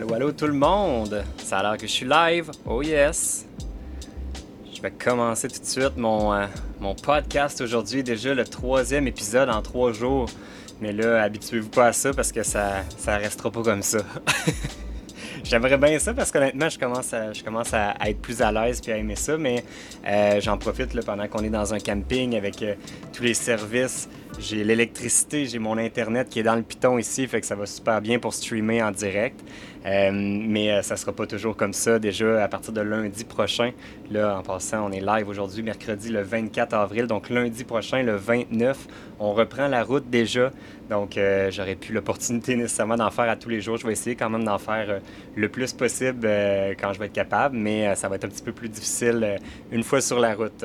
Allô, allô tout le monde! Ça a l'air que je suis live. Oh yes! Je vais commencer tout de suite mon, euh, mon podcast aujourd'hui. Déjà le troisième épisode en trois jours. Mais là, habituez-vous pas à ça parce que ça, ça restera pas comme ça. J'aimerais bien ça parce qu'honnêtement, je commence à, je commence à, être plus à l'aise puis à aimer ça, mais euh, j'en profite pendant qu'on est dans un camping avec euh, tous les services. J'ai l'électricité, j'ai mon Internet qui est dans le piton ici, fait que ça va super bien pour streamer en direct. Euh, mais euh, ça sera pas toujours comme ça. Déjà, à partir de lundi prochain, là, en passant, on est live aujourd'hui, mercredi le 24 avril. Donc, lundi prochain, le 29, on reprend la route déjà. Donc, euh, j'aurais pu l'opportunité nécessairement d'en faire à tous les jours. Je vais essayer quand même d'en faire le plus possible quand je vais être capable, mais ça va être un petit peu plus difficile une fois sur la route.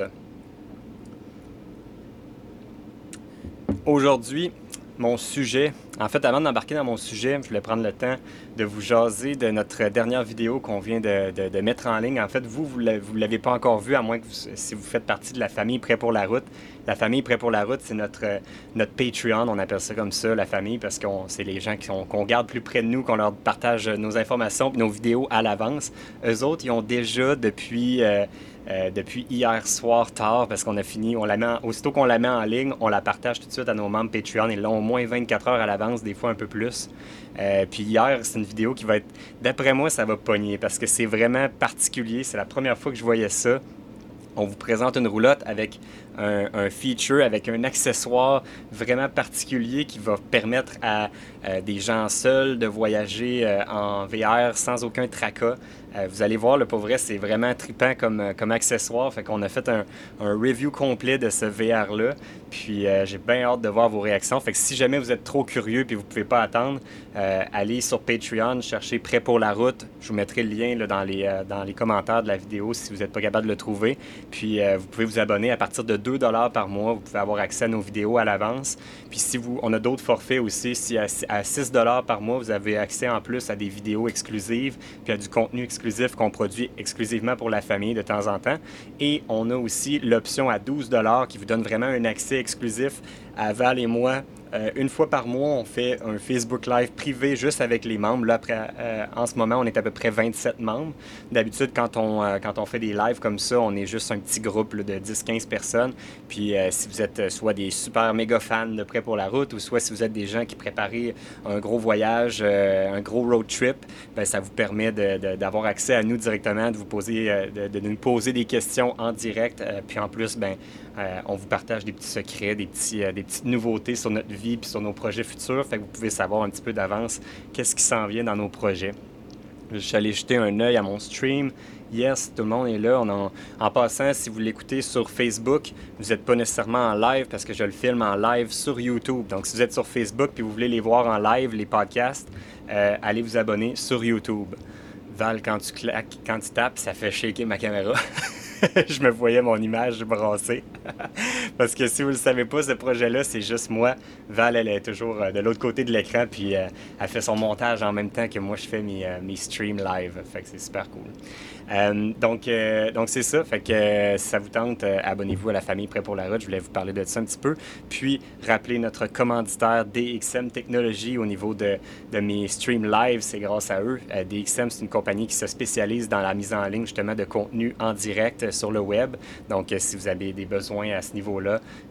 Aujourd'hui, mon sujet. En fait, avant d'embarquer dans mon sujet, je voulais prendre le temps de vous jaser de notre dernière vidéo qu'on vient de, mettre en ligne. En fait, vous, vous ne l'avez pas encore vu, à moins que si vous faites partie de la famille Prêt pour la route. La famille Prêt pour la route, c'est notre, notre Patreon, on appelle ça comme ça, la famille, parce que c'est les gens qu'on garde plus près de nous, qu'on leur partage nos informations nos vidéos à l'avance. Eux autres, ils ont déjà depuis... Euh, euh, depuis hier soir tard parce qu'on a fini, on la met aussitôt qu'on la met en ligne, on la partage tout de suite à nos membres Patreon. Ils l'ont au moins 24 heures à l'avance, des fois un peu plus. Euh, puis hier, c'est une vidéo qui va être, d'après moi, ça va pogner parce que c'est vraiment particulier. C'est la première fois que je voyais ça. On vous présente une roulotte avec un, feature, avec un accessoire vraiment particulier qui va permettre à euh, des gens seuls de voyager en VR sans aucun tracas. Euh, vous allez voir, le pour vrai, c'est vraiment trippant comme, euh, comme accessoire. Fait qu'on a fait un, un, review complet de ce VR-là. Puis euh, j'ai bien hâte de voir vos réactions. Fait que si jamais vous êtes trop curieux et vous ne pouvez pas attendre, allez sur Patreon, cherchez Prêt pour la route. Je vous mettrai le lien là, dans, les, dans les commentaires de la vidéo si vous n'êtes pas capable de le trouver. Puis vous pouvez vous abonner à partir de 2 par mois. Vous pouvez avoir accès à nos vidéos à l'avance. Puis si vous, on a d'autres forfaits aussi. Si à, à 6 par mois, vous avez accès en plus à des vidéos exclusives puis à du contenu exclusif qu'on produit exclusivement pour la famille de temps en temps. Et on a aussi l'option à 12 qui vous donne vraiment un accès exclusif à Val et moi euh, une fois par mois, on fait un Facebook Live privé juste avec les membres. Là, après, euh, en ce moment, on est à peu près 27 membres. D'habitude, quand, on, euh, quand on fait des lives comme ça, on est juste un petit groupe de 10-15 personnes. Puis si vous êtes soit des super méga fans de Prêt pour la route ou soit si vous êtes des gens qui préparent un gros voyage, un gros road trip, ben, ça vous permet d'avoir accès à nous directement, de, vous poser, de, nous poser des questions en direct. puis en plus, ben, on vous partage des petits secrets, des, petits, des petites nouveautés sur notre vie puis sur nos projets futurs. Fait que vous pouvez savoir un petit peu d'avance qu'est-ce qui s'en vient dans nos projets. Je suis allé jeter un œil à mon stream. Yes, tout le monde est là. en, passant, si vous l'écoutez sur Facebook, vous n'êtes pas nécessairement en live parce que je le filme en live sur YouTube. Donc, si vous êtes sur Facebook et vous voulez les voir en live, les podcasts, euh, allez vous abonner sur YouTube. Val, quand tu claques, quand tu tapes, ça fait shaker ma caméra. je me voyais mon image brassée. Parce que si vous ne le savez pas, ce projet-là, c'est juste moi. Val, elle est toujours euh, de l'autre côté de l'écran, puis euh, elle fait son montage en même temps que moi, je fais mes, euh, mes streams live. Fait que c'est super cool. donc, donc c'est ça. Fait que si ça vous tente, abonnez-vous à la famille Prêt pour la route. Je voulais vous parler de ça un petit peu. Puis, rappelez notre commanditaire DXM Technologies au niveau de, de mes streams live. C'est grâce à eux. DXM, c'est une compagnie qui se spécialise dans la mise en ligne, justement, de contenu en direct sur le web. Donc, si vous avez des besoins à ce niveau-là,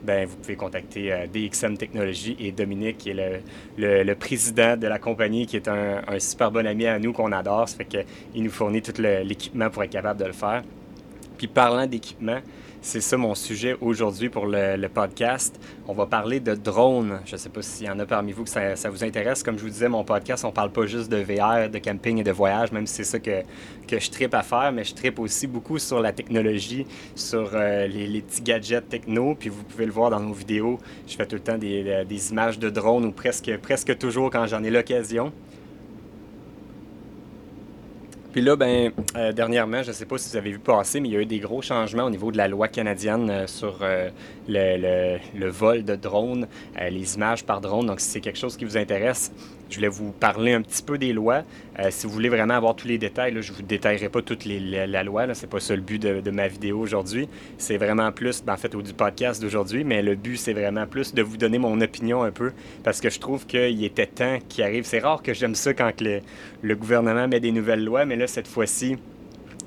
ben, vous pouvez contacter euh, DXM Technologies et Dominique, qui est le, le, président de la compagnie, qui est un, un super bon ami à nous qu'on adore. Ça fait qu'il nous fournit tout l'équipement pour être capable de le faire. Puis, parlant d'équipement, c'est ça mon sujet aujourd'hui pour le, podcast. On va parler de drones. Je ne sais pas s'il y en a parmi vous que ça, vous intéresse. Comme je vous disais, mon podcast, on parle pas juste de VR, de camping et de voyage, même si c'est ça que, que je tripe à faire, mais je tripe aussi beaucoup sur la technologie, sur euh, les, petits gadgets techno. Puis vous pouvez le voir dans nos vidéos. Je fais tout le temps des, des images de drones ou presque, presque toujours quand j'en ai l'occasion. Puis là, ben, euh, dernièrement, je ne sais pas si vous avez vu passer, mais il y a eu des gros changements au niveau de la loi canadienne euh, sur euh, le, le, vol de drones, les images par drone. Donc, si c'est quelque chose qui vous intéresse, je voulais vous parler un petit peu des lois. si vous voulez vraiment avoir tous les détails, je ne vous détaillerai pas toute les, la, loi. Ce n'est pas ça le but de, ma vidéo aujourd'hui. C'est vraiment plus, ben, en fait, au du podcast d'aujourd'hui, mais le but, c'est vraiment plus de vous donner mon opinion un peu, parce que je trouve qu'il était temps qu'il arrive. C'est rare que j'aime ça quand le gouvernement met des nouvelles lois, mais là, cette fois-ci,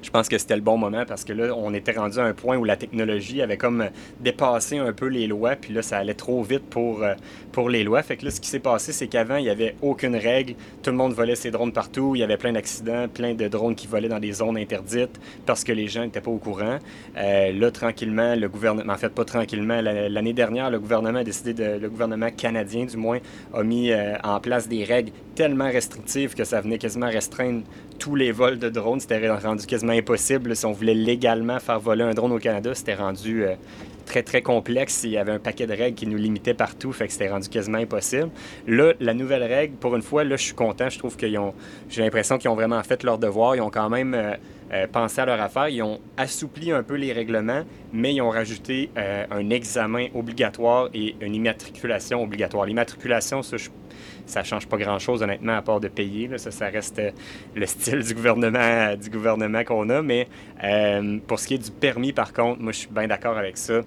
je pense que c'était le bon moment parce que là, on était rendu à un point où la technologie avait comme dépassé un peu les lois, puis là, ça allait trop vite pour, euh, pour les lois. Fait que là, ce qui s'est passé, c'est qu'avant, il n'y avait aucune règle. Tout le monde volait ses drones partout. Il y avait plein d'accidents, plein de drones qui volaient dans des zones interdites parce que les gens n'étaient pas au courant. Euh, là, tranquillement, le gouvernement, en fait, pas tranquillement, l'année dernière, le gouvernement a décidé, de, le gouvernement canadien, du moins, a mis euh, en place des règles tellement restrictives que ça venait quasiment restreindre tous les vols de drones. C'était rendu quasiment impossible. Si on voulait légalement faire voler un drone au Canada, c'était rendu euh, très, très complexe. Il y avait un paquet de règles qui nous limitaient partout, fait que c'était rendu quasiment impossible. Là, la nouvelle règle, pour une fois, là, je suis content. Je trouve qu'ils ont... J'ai l'impression qu'ils ont vraiment fait leur devoir. Ils ont quand même... Euh, euh, pensé à leur affaire. Ils ont assoupli un peu les règlements, mais ils ont rajouté un examen obligatoire et une immatriculation obligatoire. L'immatriculation, ça, ça change pas grand-chose, honnêtement, à part de payer. Ça, reste euh, le style du gouvernement, du gouvernement qu'on a. Mais euh, pour ce qui est du permis, par contre, moi, je suis bien d'accord avec ça.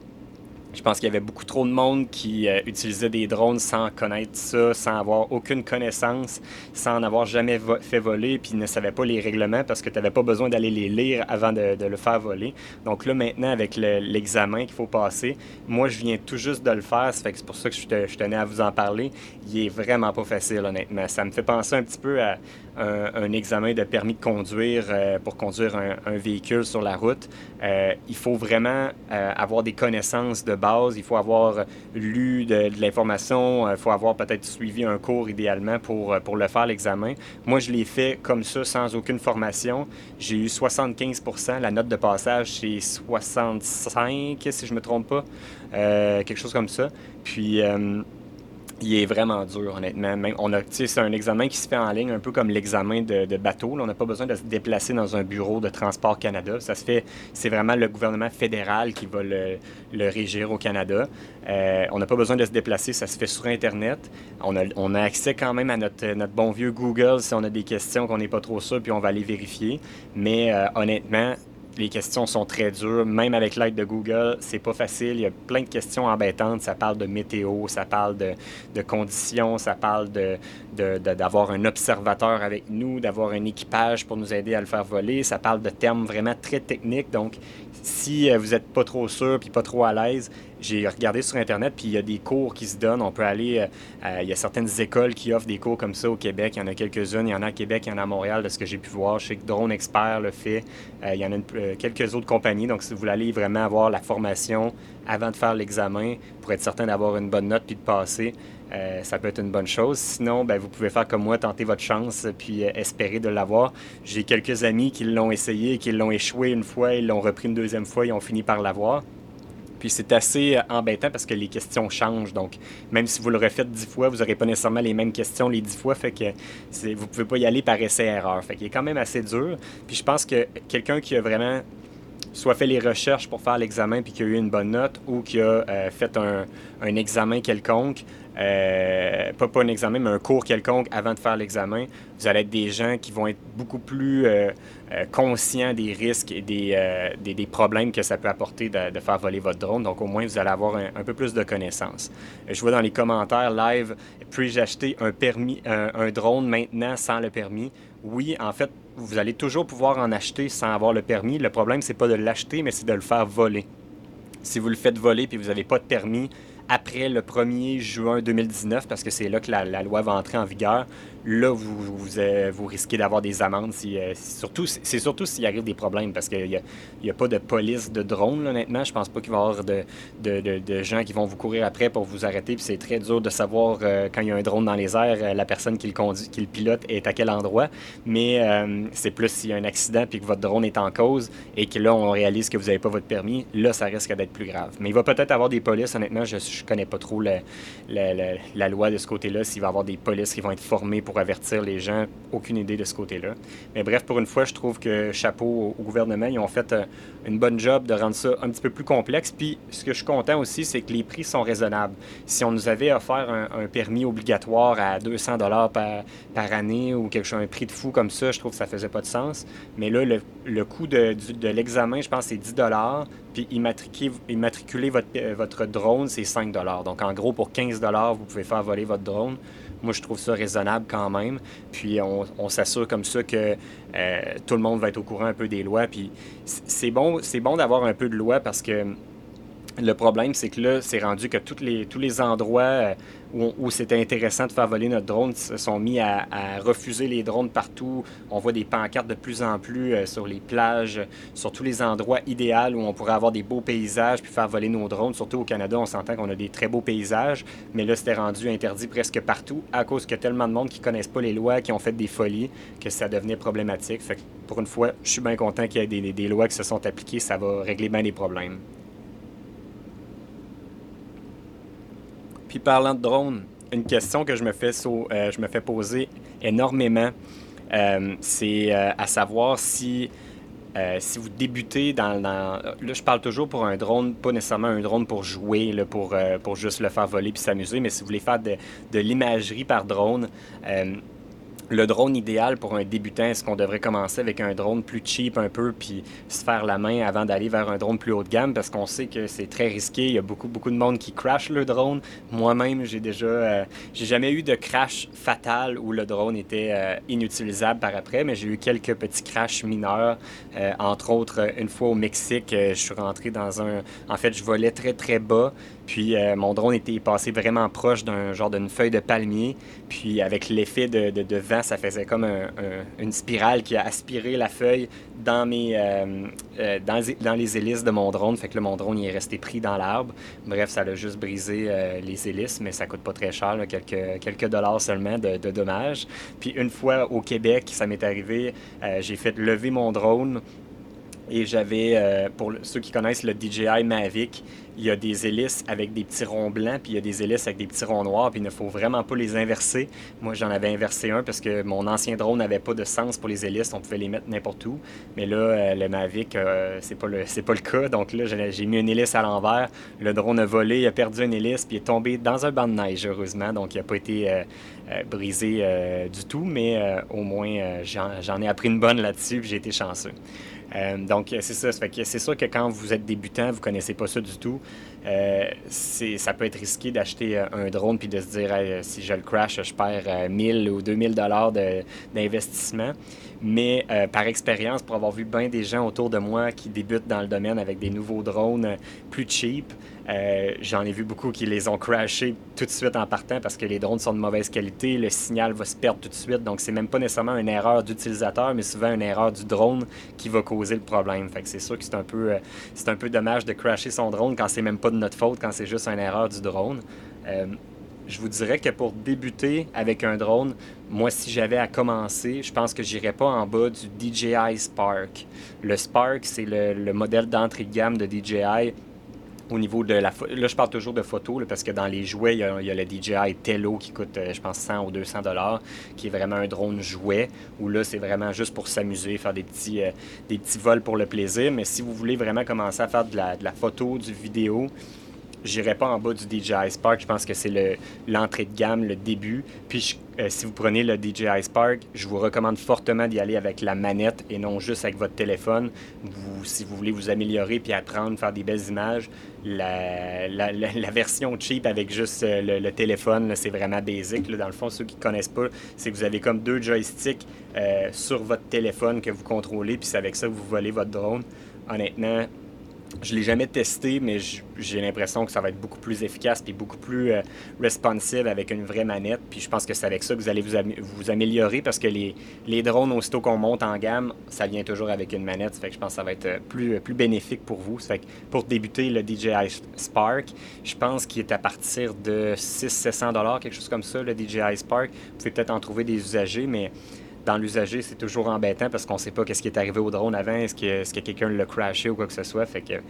Je pense qu'il y avait beaucoup trop de monde qui euh, utilisait des drones sans connaître ça, sans avoir aucune connaissance, sans en avoir jamais fait voler, puis ne savait pas les règlements parce que tu n'avais pas besoin d'aller les lire avant de, le faire voler. Donc là, maintenant, avec l'examen qu'il faut passer, moi, je viens tout juste de le faire, c'est pour ça que je, tenais à vous en parler. Il est vraiment pas facile, honnêtement. Ça me fait penser un petit peu à un, examen de permis de conduire euh, pour conduire un, véhicule sur la route. Euh, il faut vraiment avoir des connaissances de base, il faut avoir lu de, l'information, il euh, faut avoir peut-être suivi un cours idéalement pour, euh, pour le faire, l'examen. Moi, je l'ai fait comme ça, sans aucune formation. J'ai eu 75% la note de passage, c'est 65, si je me trompe pas, euh, quelque chose comme ça. Puis il est vraiment dur, honnêtement. on a, c'est un examen qui se fait en ligne, un peu comme l'examen de, bateau. on n'a pas besoin de se déplacer dans un bureau de Transport Canada. Ça se fait, c'est vraiment le gouvernement fédéral qui va le, régir au Canada. Euh, on n'a pas besoin de se déplacer, ça se fait sur Internet. On a, on a accès quand même à notre, notre bon vieux Google si on a des questions qu'on n'est pas trop sûr, puis on va aller vérifier. Mais euh, honnêtement, les questions sont très dures. Même avec l'aide de Google, c'est pas facile. Il y a plein de questions embêtantes. Ça parle de météo, ça parle de, conditions, ça parle d'avoir un observateur avec nous, d'avoir un équipage pour nous aider à le faire voler. Ça parle de termes vraiment très techniques. Donc, si euh, vous n'êtes pas trop sûr puis pas trop à l'aise, j'ai regardé sur Internet, puis il y a des cours qui se donnent. On peut aller. Euh, il y a certaines écoles qui offrent des cours comme ça au Québec. Il y en a quelques-unes. Il y en a à Québec, il y en a à Montréal, de ce que j'ai pu voir. Je sais que Drone Expert le fait. Euh, il y en a euh, quelques autres compagnies. Donc, si vous voulez vraiment avoir la formation avant de faire l'examen pour être certain d'avoir une bonne note puis de passer, ça peut être une bonne chose. Sinon, ben, vous pouvez faire comme moi, tenter votre chance puis espérer de l'avoir. J'ai quelques amis qui l'ont essayé, qui l'ont échoué une fois, ils l'ont repris une deuxième fois, ils ont fini par l'avoir. Puis c'est assez euh, embêtant parce que les questions changent. Donc, même si vous le refaites dix fois, vous n'aurez pas nécessairement les mêmes questions les dix fois. Fait que vous pouvez pas y aller par essai-erreur. Fait qu'il est quand même assez dur. Puis je pense que quelqu'un qui a vraiment soit fait les recherches pour faire l'examen puis qui a eu une bonne note ou qui a euh, fait un, examen quelconque, euh, pas, pas un examen, mais un cours quelconque avant de faire l'examen, vous allez être des gens qui vont être beaucoup plus euh, conscients des risques et des, des, des, problèmes que ça peut apporter de, faire voler votre drone. Donc, au moins, vous allez avoir un, peu plus de connaissances. Je vois dans les commentaires live, puis-je acheter un, permis, un drone maintenant sans le permis? Oui, en fait, vous allez toujours pouvoir en acheter sans avoir le permis. Le problème, c'est pas de l'acheter, mais c'est de le faire voler. Si vous le faites voler puis vous n'avez pas de permis après le 1er juin 2019, parce que c'est là que la, la, loi va entrer en vigueur, là, vous, euh, vous risquez d'avoir des amendes. Si, euh, surtout, c'est surtout s'il arrive des problèmes, parce qu'il n'y a, a, pas de police de drone, honnêtement. Je pense pas qu'il va y avoir de, de, de, gens qui vont vous courir après pour vous arrêter. Puis c'est très dur de savoir euh, quand il y a un drone dans les airs, la personne qui le conduit, qui le pilote est à quel endroit. Mais c'est plus s'il y a un accident puis que votre drone est en cause et que là, on réalise que vous n'avez pas votre permis, là, ça risque d'être plus grave. Mais il va peut-être avoir des polices, honnêtement. Je, je connais pas trop la loi de ce côté-là, s'il va y avoir des polices qui vont être formées pour avertir les gens. Aucune idée de ce côté-là. Mais bref, pour une fois, je trouve que chapeau au, gouvernement, ils ont fait une bonne job de rendre ça un petit peu plus complexe. Puis ce que je suis content aussi, c'est que les prix sont raisonnables. Si on nous avait offert un, permis obligatoire à 200 dollars par, année ou quelque chose, un prix de fou comme ça, je trouve que ça faisait pas de sens. Mais là, le, coût de, de l'examen, je pense, c'est 10 immatriculer, euh, votre drone, c'est 5 Donc, en gros, pour 15 vous pouvez faire voler votre drone. Moi, je trouve ça raisonnable quand même. Puis, on, s'assure comme ça que euh, tout le monde va être au courant un peu des lois. Puis, c'est bon, bon d'avoir un peu de loi parce que le problème, c'est que là, c'est rendu que tous les, endroits euh, où, c'était intéressant de faire voler notre drone se sont mis à, refuser les drones partout. On voit des pancartes de plus en plus euh, sur les plages, sur tous les endroits idéaux où on pourrait avoir des beaux paysages puis faire voler nos drones. Surtout au Canada, on s'entend qu'on a des très beaux paysages, mais là, c'était rendu interdit presque partout à cause que tellement de monde qui connaissent pas les lois, qui ont fait des folies, que ça devenait problématique. Fait pour une fois, je suis bien content qu'il y ait des, des lois qui se sont appliquées. Ça va régler bien les problèmes. Puis parlant de drones, une question que je me fais, euh, je me fais poser énormément, euh, c'est euh, à savoir si, si vous débutez dans, Là, je parle toujours pour un drone, pas nécessairement un drone pour jouer, pour, pour juste le faire voler puis s'amuser, mais si vous voulez faire de, de l'imagerie par drone, le drone idéal pour un débutant, est-ce qu'on devrait commencer avec un drone plus cheap un peu, puis se faire la main avant d'aller vers un drone plus haut de gamme, parce qu'on sait que c'est très risqué. Il y a beaucoup, beaucoup de monde qui crash le drone. Moi-même, j'ai déjà, euh, j'ai jamais eu de crash fatal où le drone était euh, inutilisable par après, mais j'ai eu quelques petits crashs mineurs. Euh, entre autres, une fois au Mexique, je suis rentré dans un, en fait, je volais très très bas. Puis mon drone était passé vraiment proche d'un genre d'une feuille de palmier. Puis avec l'effet de, de, de vent ça faisait comme une spirale qui a aspiré la feuille dans, mes, euh, euh, dans, les hélices de mon drone. Fait que le mon drone il est resté pris dans l'arbre. Bref, ça a juste brisé euh, les hélices, mais ça coûte pas très cher, quelques, quelques dollars seulement de, dommages. Puis une fois au Québec, ça m'est arrivé, j'ai fait lever mon drone et j'avais, euh, pour ceux qui connaissent le DJI Mavic, il y a des hélices avec des petits ronds blancs, puis il y a des hélices avec des petits ronds noirs, puis il ne faut vraiment pas les inverser. Moi, j'en avais inversé un parce que mon ancien drone n'avait pas de sens pour les hélices, on pouvait les mettre n'importe où. Mais là, euh, le Mavic, euh, c'est pas le pas le cas. Donc là, j'ai mis une hélice à l'envers. Le drone a volé, il a perdu une hélice, puis il est tombé dans un banc de neige, heureusement. Donc il n'a pas été brisé du tout, mais au moins, j'en ai appris une bonne là-dessus, puis j'ai été chanceux. Euh, donc, c'est ça. c'est sûr que quand vous êtes débutant, vous connaissez pas ça du tout. Euh, ça peut être risqué d'acheter euh, un drone puis de se dire si je le crash, je perds 1000 ou 2000 dollars d'investissement. Mais par expérience, pour avoir vu bien des gens autour de moi qui débutent dans le domaine avec des nouveaux drones plus cheap, euh, j'en ai vu beaucoup qui les ont crashés tout de suite en partant parce que les drones sont de mauvaise qualité, le signal va se perdre tout de suite. Donc, c'est même pas nécessairement une erreur d'utilisateur, mais souvent une erreur du drone qui va causer le problème. Fait que c'est sûr que c'est un peu, euh, un peu dommage de crasher son drone quand c'est même pas de notre faute, quand c'est juste une erreur du drone. Euh, je vous dirais que pour débuter avec un drone, moi, si j'avais à commencer, je pense que j'irais pas en bas du DJI Spark. Le Spark, c'est le, le modèle d'entrée de gamme de DJI au niveau de la... Là, je parle toujours de photos, parce que dans les jouets, il y a, le DJI Tello qui coûte, euh, je pense, 100 ou 200 dollars, qui est vraiment un drone jouet, où là, c'est vraiment juste pour s'amuser, faire des petits, euh, vols pour le plaisir. Mais si vous voulez vraiment commencer à faire de la photo, du vidéo, j'irai pas en bas du DJI Spark. Je pense que c'est l'entrée de gamme, le début. Puis euh, si vous prenez le DJI Spark, je vous recommande fortement d'y aller avec la manette et non juste avec votre téléphone. Si vous voulez vous améliorer puis apprendre, faire des belles images, la, version cheap avec juste euh, le, téléphone, c'est vraiment basic. Dans le fond, ceux qui ne connaissent pas, c'est que vous avez comme deux joysticks euh, sur votre téléphone que vous contrôlez, puis c'est avec ça que vous volez votre drone. Honnêtement, je l'ai jamais testé, mais j'ai l'impression que ça va être beaucoup plus efficace et beaucoup plus euh, responsive avec une vraie manette. Puis je pense que c'est avec ça que vous allez vous, améliorer parce que les, les drones, aussitôt qu'on monte en gamme, ça vient toujours avec une manette. Ça fait que je pense que ça va être euh, plus, plus bénéfique pour vous. Fait que pour débuter le DJI Spark, je pense qu'il est à partir de 600-700 quelque chose comme ça, le DJI Spark. Vous pouvez peut-être en trouver des usagers, mais dans l'usager, c'est toujours embêtant parce qu'on ne sait pas qu'est-ce qui est arrivé au drone avant, est-ce que, est que quelqu'un l'a crashé ou quoi que ce soit. Fait que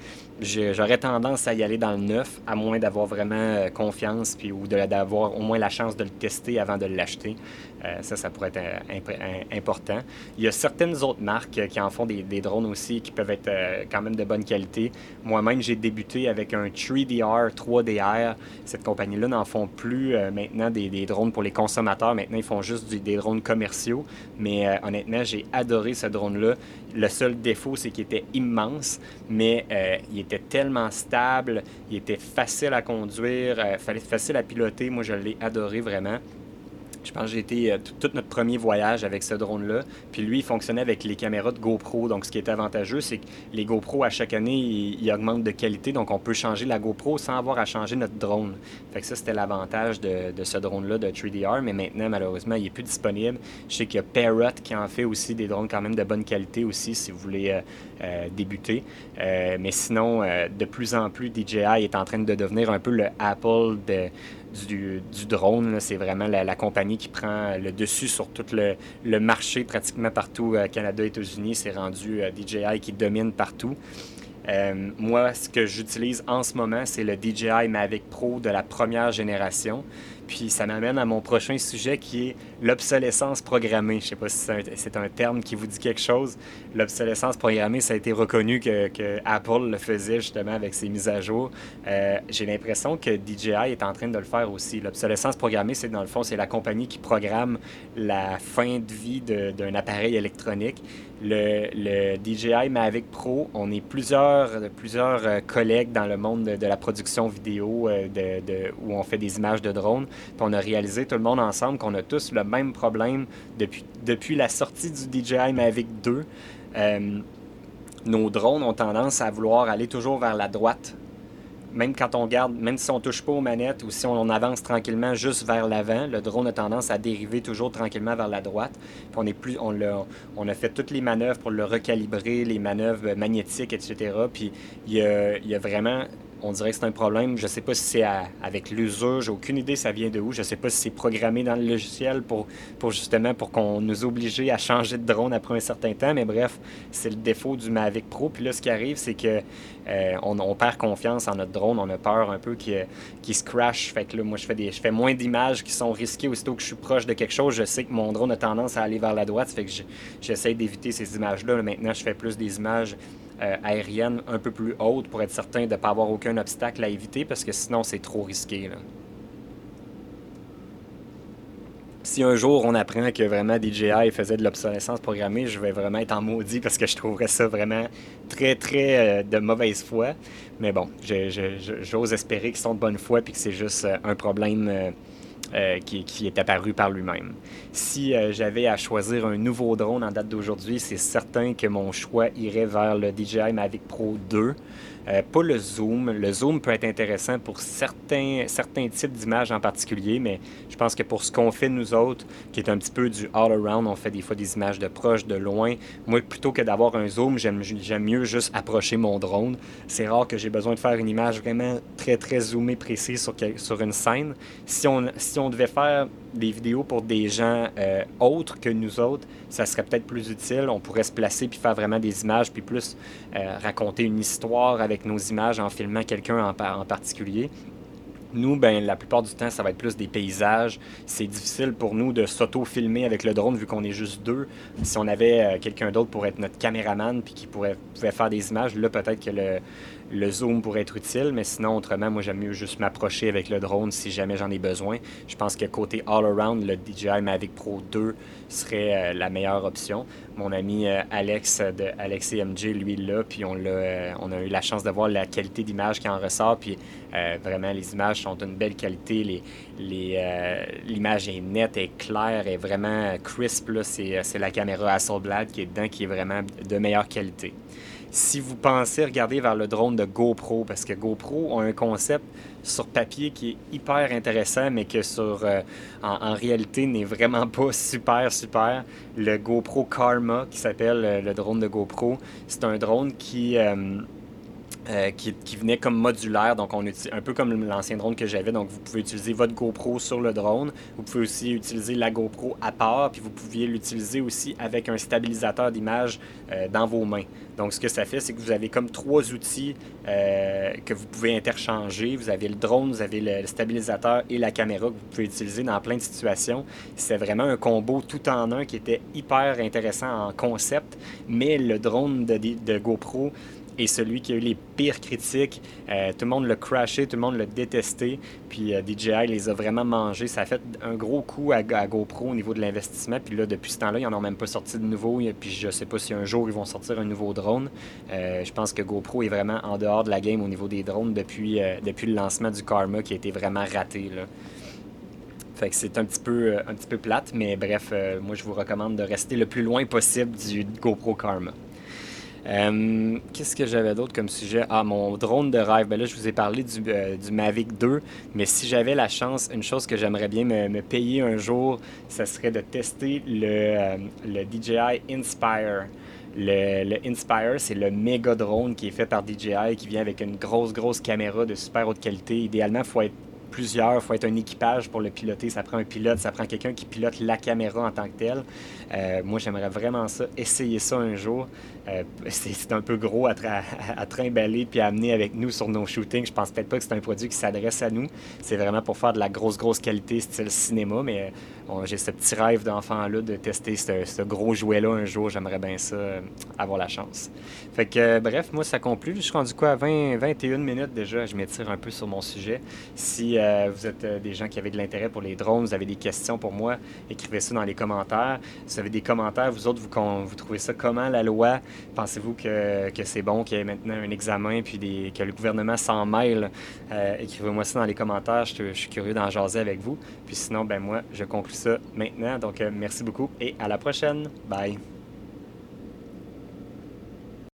j'aurais tendance à y aller dans le neuf, à moins d'avoir vraiment euh, confiance puis, ou d'avoir au moins la chance de le tester avant de l'acheter. Euh, ça, ça pourrait être important. Il y a certaines autres marques qui en font des, drones aussi qui peuvent être euh, quand même de bonne qualité. Moi-même, j'ai débuté avec un 3DR, 3DR. Cette compagnie-là n'en font plus maintenant des, drones pour les consommateurs. Maintenant, ils font juste des drones commerciaux. Mais euh, honnêtement, j'ai adoré ce drone-là. Le seul défaut, c'est qu'il était immense, mais euh, il était tellement stable, il était facile à conduire, euh, fallait facile à piloter. Moi, je l'ai adoré vraiment. Je pense que j'ai été euh, tout notre premier voyage avec ce drone-là. Puis lui, il fonctionnait avec les caméras de GoPro. Donc, ce qui est avantageux, c'est que les GoPro, à chaque année, ils, augmentent de qualité. Donc, on peut changer la GoPro sans avoir à changer notre drone. Fait que ça, c'était l'avantage de, ce drone-là de 3DR. Mais maintenant, malheureusement, il n'est plus disponible. Je sais qu'il y a Parrot qui en fait aussi des drones quand même de bonne qualité aussi, si vous voulez euh, euh, débuter. mais sinon, de plus en plus, DJI est en train de devenir un peu le Apple de du, drone. C'est vraiment la, compagnie qui prend le dessus sur tout le, marché pratiquement partout, euh, Canada, États-Unis. C'est rendu euh, DJI qui domine partout. Euh, moi, ce que j'utilise en ce moment, c'est le DJI Mavic Pro de la première génération. Puis ça m'amène à mon prochain sujet qui est l'obsolescence programmée. Je ne sais pas si c'est un, terme qui vous dit quelque chose. L'obsolescence programmée, ça a été reconnu que, Apple le faisait justement avec ses mises à jour. Euh, j'ai l'impression que DJI est en train de le faire aussi. L'obsolescence programmée, c'est dans le fond, c'est la compagnie qui programme la fin de vie d'un appareil électronique. Le, DJI Mavic Pro, on est plusieurs, plusieurs euh, collègues dans le monde de, la production vidéo euh, où on fait des images de drones. Puis on a réalisé tout le monde ensemble qu'on a tous le même problème depuis, depuis la sortie du DJI Mavic 2. Euh, nos drones ont tendance à vouloir aller toujours vers la droite. Même quand on garde, même si on touche pas aux manettes ou si on avance tranquillement juste vers l'avant, le drone a tendance à dériver toujours tranquillement vers la droite. Puis on, est plus, on, a, on a fait toutes les manœuvres pour le recalibrer, les manœuvres magnétiques, etc. Puis il y a, il y a vraiment on dirait que c'est un problème. Je ne sais pas si c'est avec l'usure, j'ai aucune idée ça vient de où. Je ne sais pas si c'est programmé dans le logiciel pour, justement pour qu'on nous oblige à changer de drone après un certain temps. Mais bref, c'est le défaut du Mavic Pro. Puis là, ce qui arrive, c'est que euh, on, perd confiance en notre drone. On a peur un peu qu'il se crash. Fait que là, moi, je fais, des, je fais moins d'images qui sont risquées. Aussitôt que je suis proche de quelque chose, je sais que mon drone a tendance à aller vers la droite. Fait que j'essaie d'éviter ces images-là. Maintenant, je fais plus des images euh, aérienne un peu plus haute pour être certain de ne pas avoir aucun obstacle à éviter parce que sinon c'est trop risqué. Si un jour on apprend que vraiment DJI faisait de l'obsolescence programmée, je vais vraiment être en maudit parce que je trouverais ça vraiment très très euh, de mauvaise foi. Mais bon, j'ose espérer qu'ils sont de bonne foi et que c'est juste euh, un problème euh, qui, est apparu par lui-même. Si euh, j'avais à choisir un nouveau drone en date d'aujourd'hui, c'est certain que mon choix irait vers le DJI Mavic Pro 2. Euh, pas le zoom. Le zoom peut être intéressant pour certains, certains types d'images en particulier, mais je pense que pour ce qu'on fait nous autres, qui est un petit peu du all-around, on fait des fois des images de proche, de loin. Moi, plutôt que d'avoir un zoom, j'aime mieux juste approcher mon drone. C'est rare que j'ai besoin de faire une image vraiment très, très zoomée, précise sur, sur une scène. Si on, si on devait faire des vidéos pour des gens euh, autres que nous autres, ça serait peut-être plus utile. On pourrait se placer puis faire vraiment des images puis plus euh, raconter une histoire avec nos images en filmant quelqu'un en, en particulier. Nous, ben, la plupart du temps, ça va être plus des paysages. C'est difficile pour nous de s'auto-filmer avec le drone vu qu'on est juste deux. Si on avait euh, quelqu'un d'autre pour être notre caméraman puis qui pourrait, pouvait faire des images, là, peut-être que le, le zoom pourrait être utile, mais sinon, autrement, moi, j'aime mieux juste m'approcher avec le drone si jamais j'en ai besoin. Je pense que côté all-around, le DJI Mavic Pro 2 serait euh, la meilleure option. Mon ami euh, Alex de Alex MJ, lui, là, puis on, l'a, euh, on a eu la chance de voir la qualité d'image qui en ressort, puis vraiment, les images sont d'une belle qualité. L'image est nette, est claire, est vraiment crisp. C'est, c'est la caméra Hasselblad qui est dedans, qui est vraiment de meilleure qualité si vous pensez regarder vers le drone de GoPro, parce que GoPro a un concept sur papier qui est hyper intéressant, mais que sur, euh, en, réalité n'est vraiment pas super, super. Le GoPro Karma, qui s'appelle euh, le drone de GoPro, c'est un drone qui... Euh, Euh, qui, venait comme modulaire, donc on utilise un peu comme l'ancien drone que j'avais. Donc vous pouvez utiliser votre GoPro sur le drone. Vous pouvez aussi utiliser la GoPro à part, puis vous pouviez l'utiliser aussi avec un stabilisateur d'image euh, dans vos mains. Donc ce que ça fait, c'est que vous avez comme trois outils euh, que vous pouvez interchanger. Vous avez le drone, vous avez le, stabilisateur et la caméra que vous pouvez utiliser dans plein de situations. C'est vraiment un combo tout en un qui était hyper intéressant en concept, mais le drone de, de GoPro et celui qui a eu les pires critiques. Euh, tout le monde l'a crashé, tout le monde l'a détesté. Puis euh, DJI les a vraiment mangés. Ça a fait un gros coup à, GoPro au niveau de l'investissement. Puis là, depuis ce temps-là, ils n'en ont même pas sorti de nouveau. Puis je sais pas si un jour ils vont sortir un nouveau drone. Euh, je pense que GoPro est vraiment en dehors de la game au niveau des drones depuis, depuis le lancement du Karma qui a été vraiment raté. Fait que c'est un petit peu un petit peu plate, mais bref, moi je vous recommande de rester le plus loin possible du GoPro Karma. Euh, qu'est-ce que j'avais d'autre comme sujet? Ah, mon drone de rêve. Ben là, je vous ai parlé du, euh, du Mavic 2, mais si j'avais la chance, une chose que j'aimerais bien me, payer un jour, ce serait de tester le, euh, le DJI Inspire. Le, Inspire, c'est le méga drone qui est fait par DJI, qui vient avec une grosse, grosse caméra de super haute qualité. Idéalement, il faut être plusieurs, il faut être un équipage pour le piloter. Ça prend un pilote, ça prend quelqu'un qui pilote la caméra en tant que telle. Moi, j'aimerais vraiment ça, essayer ça un jour. Euh, c'est un peu gros à, trimballer puis à amener avec nous sur nos shootings. Je pense peut-être pas que c'est un produit qui s'adresse à nous. C'est vraiment pour faire de la grosse, grosse qualité style cinéma, mais j'ai ce petit rêve d'enfant-là de tester ce, gros jouet-là un jour. J'aimerais bien ça, euh, avoir la chance. Fait que, euh, bref, moi, ça conclut. Je suis rendu quoi? à 20, 21 minutes déjà. Je m'étire un peu sur mon sujet. Si euh, vous êtes des gens qui avaient de l'intérêt pour les drones, vous avez des questions pour moi, écrivez ça dans les commentaires. Si vous avez des commentaires, vous autres, vous, vous trouvez ça comment la loi? Pensez-vous que, que c'est bon qu'il y ait maintenant un examen puis que le gouvernement s'en mêle? écrivez-moi ça dans les commentaires. Je, je suis curieux d'en jaser avec vous. Puis sinon, ben moi, je conclue ça maintenant. Donc, euh, merci beaucoup et à la prochaine. Bye.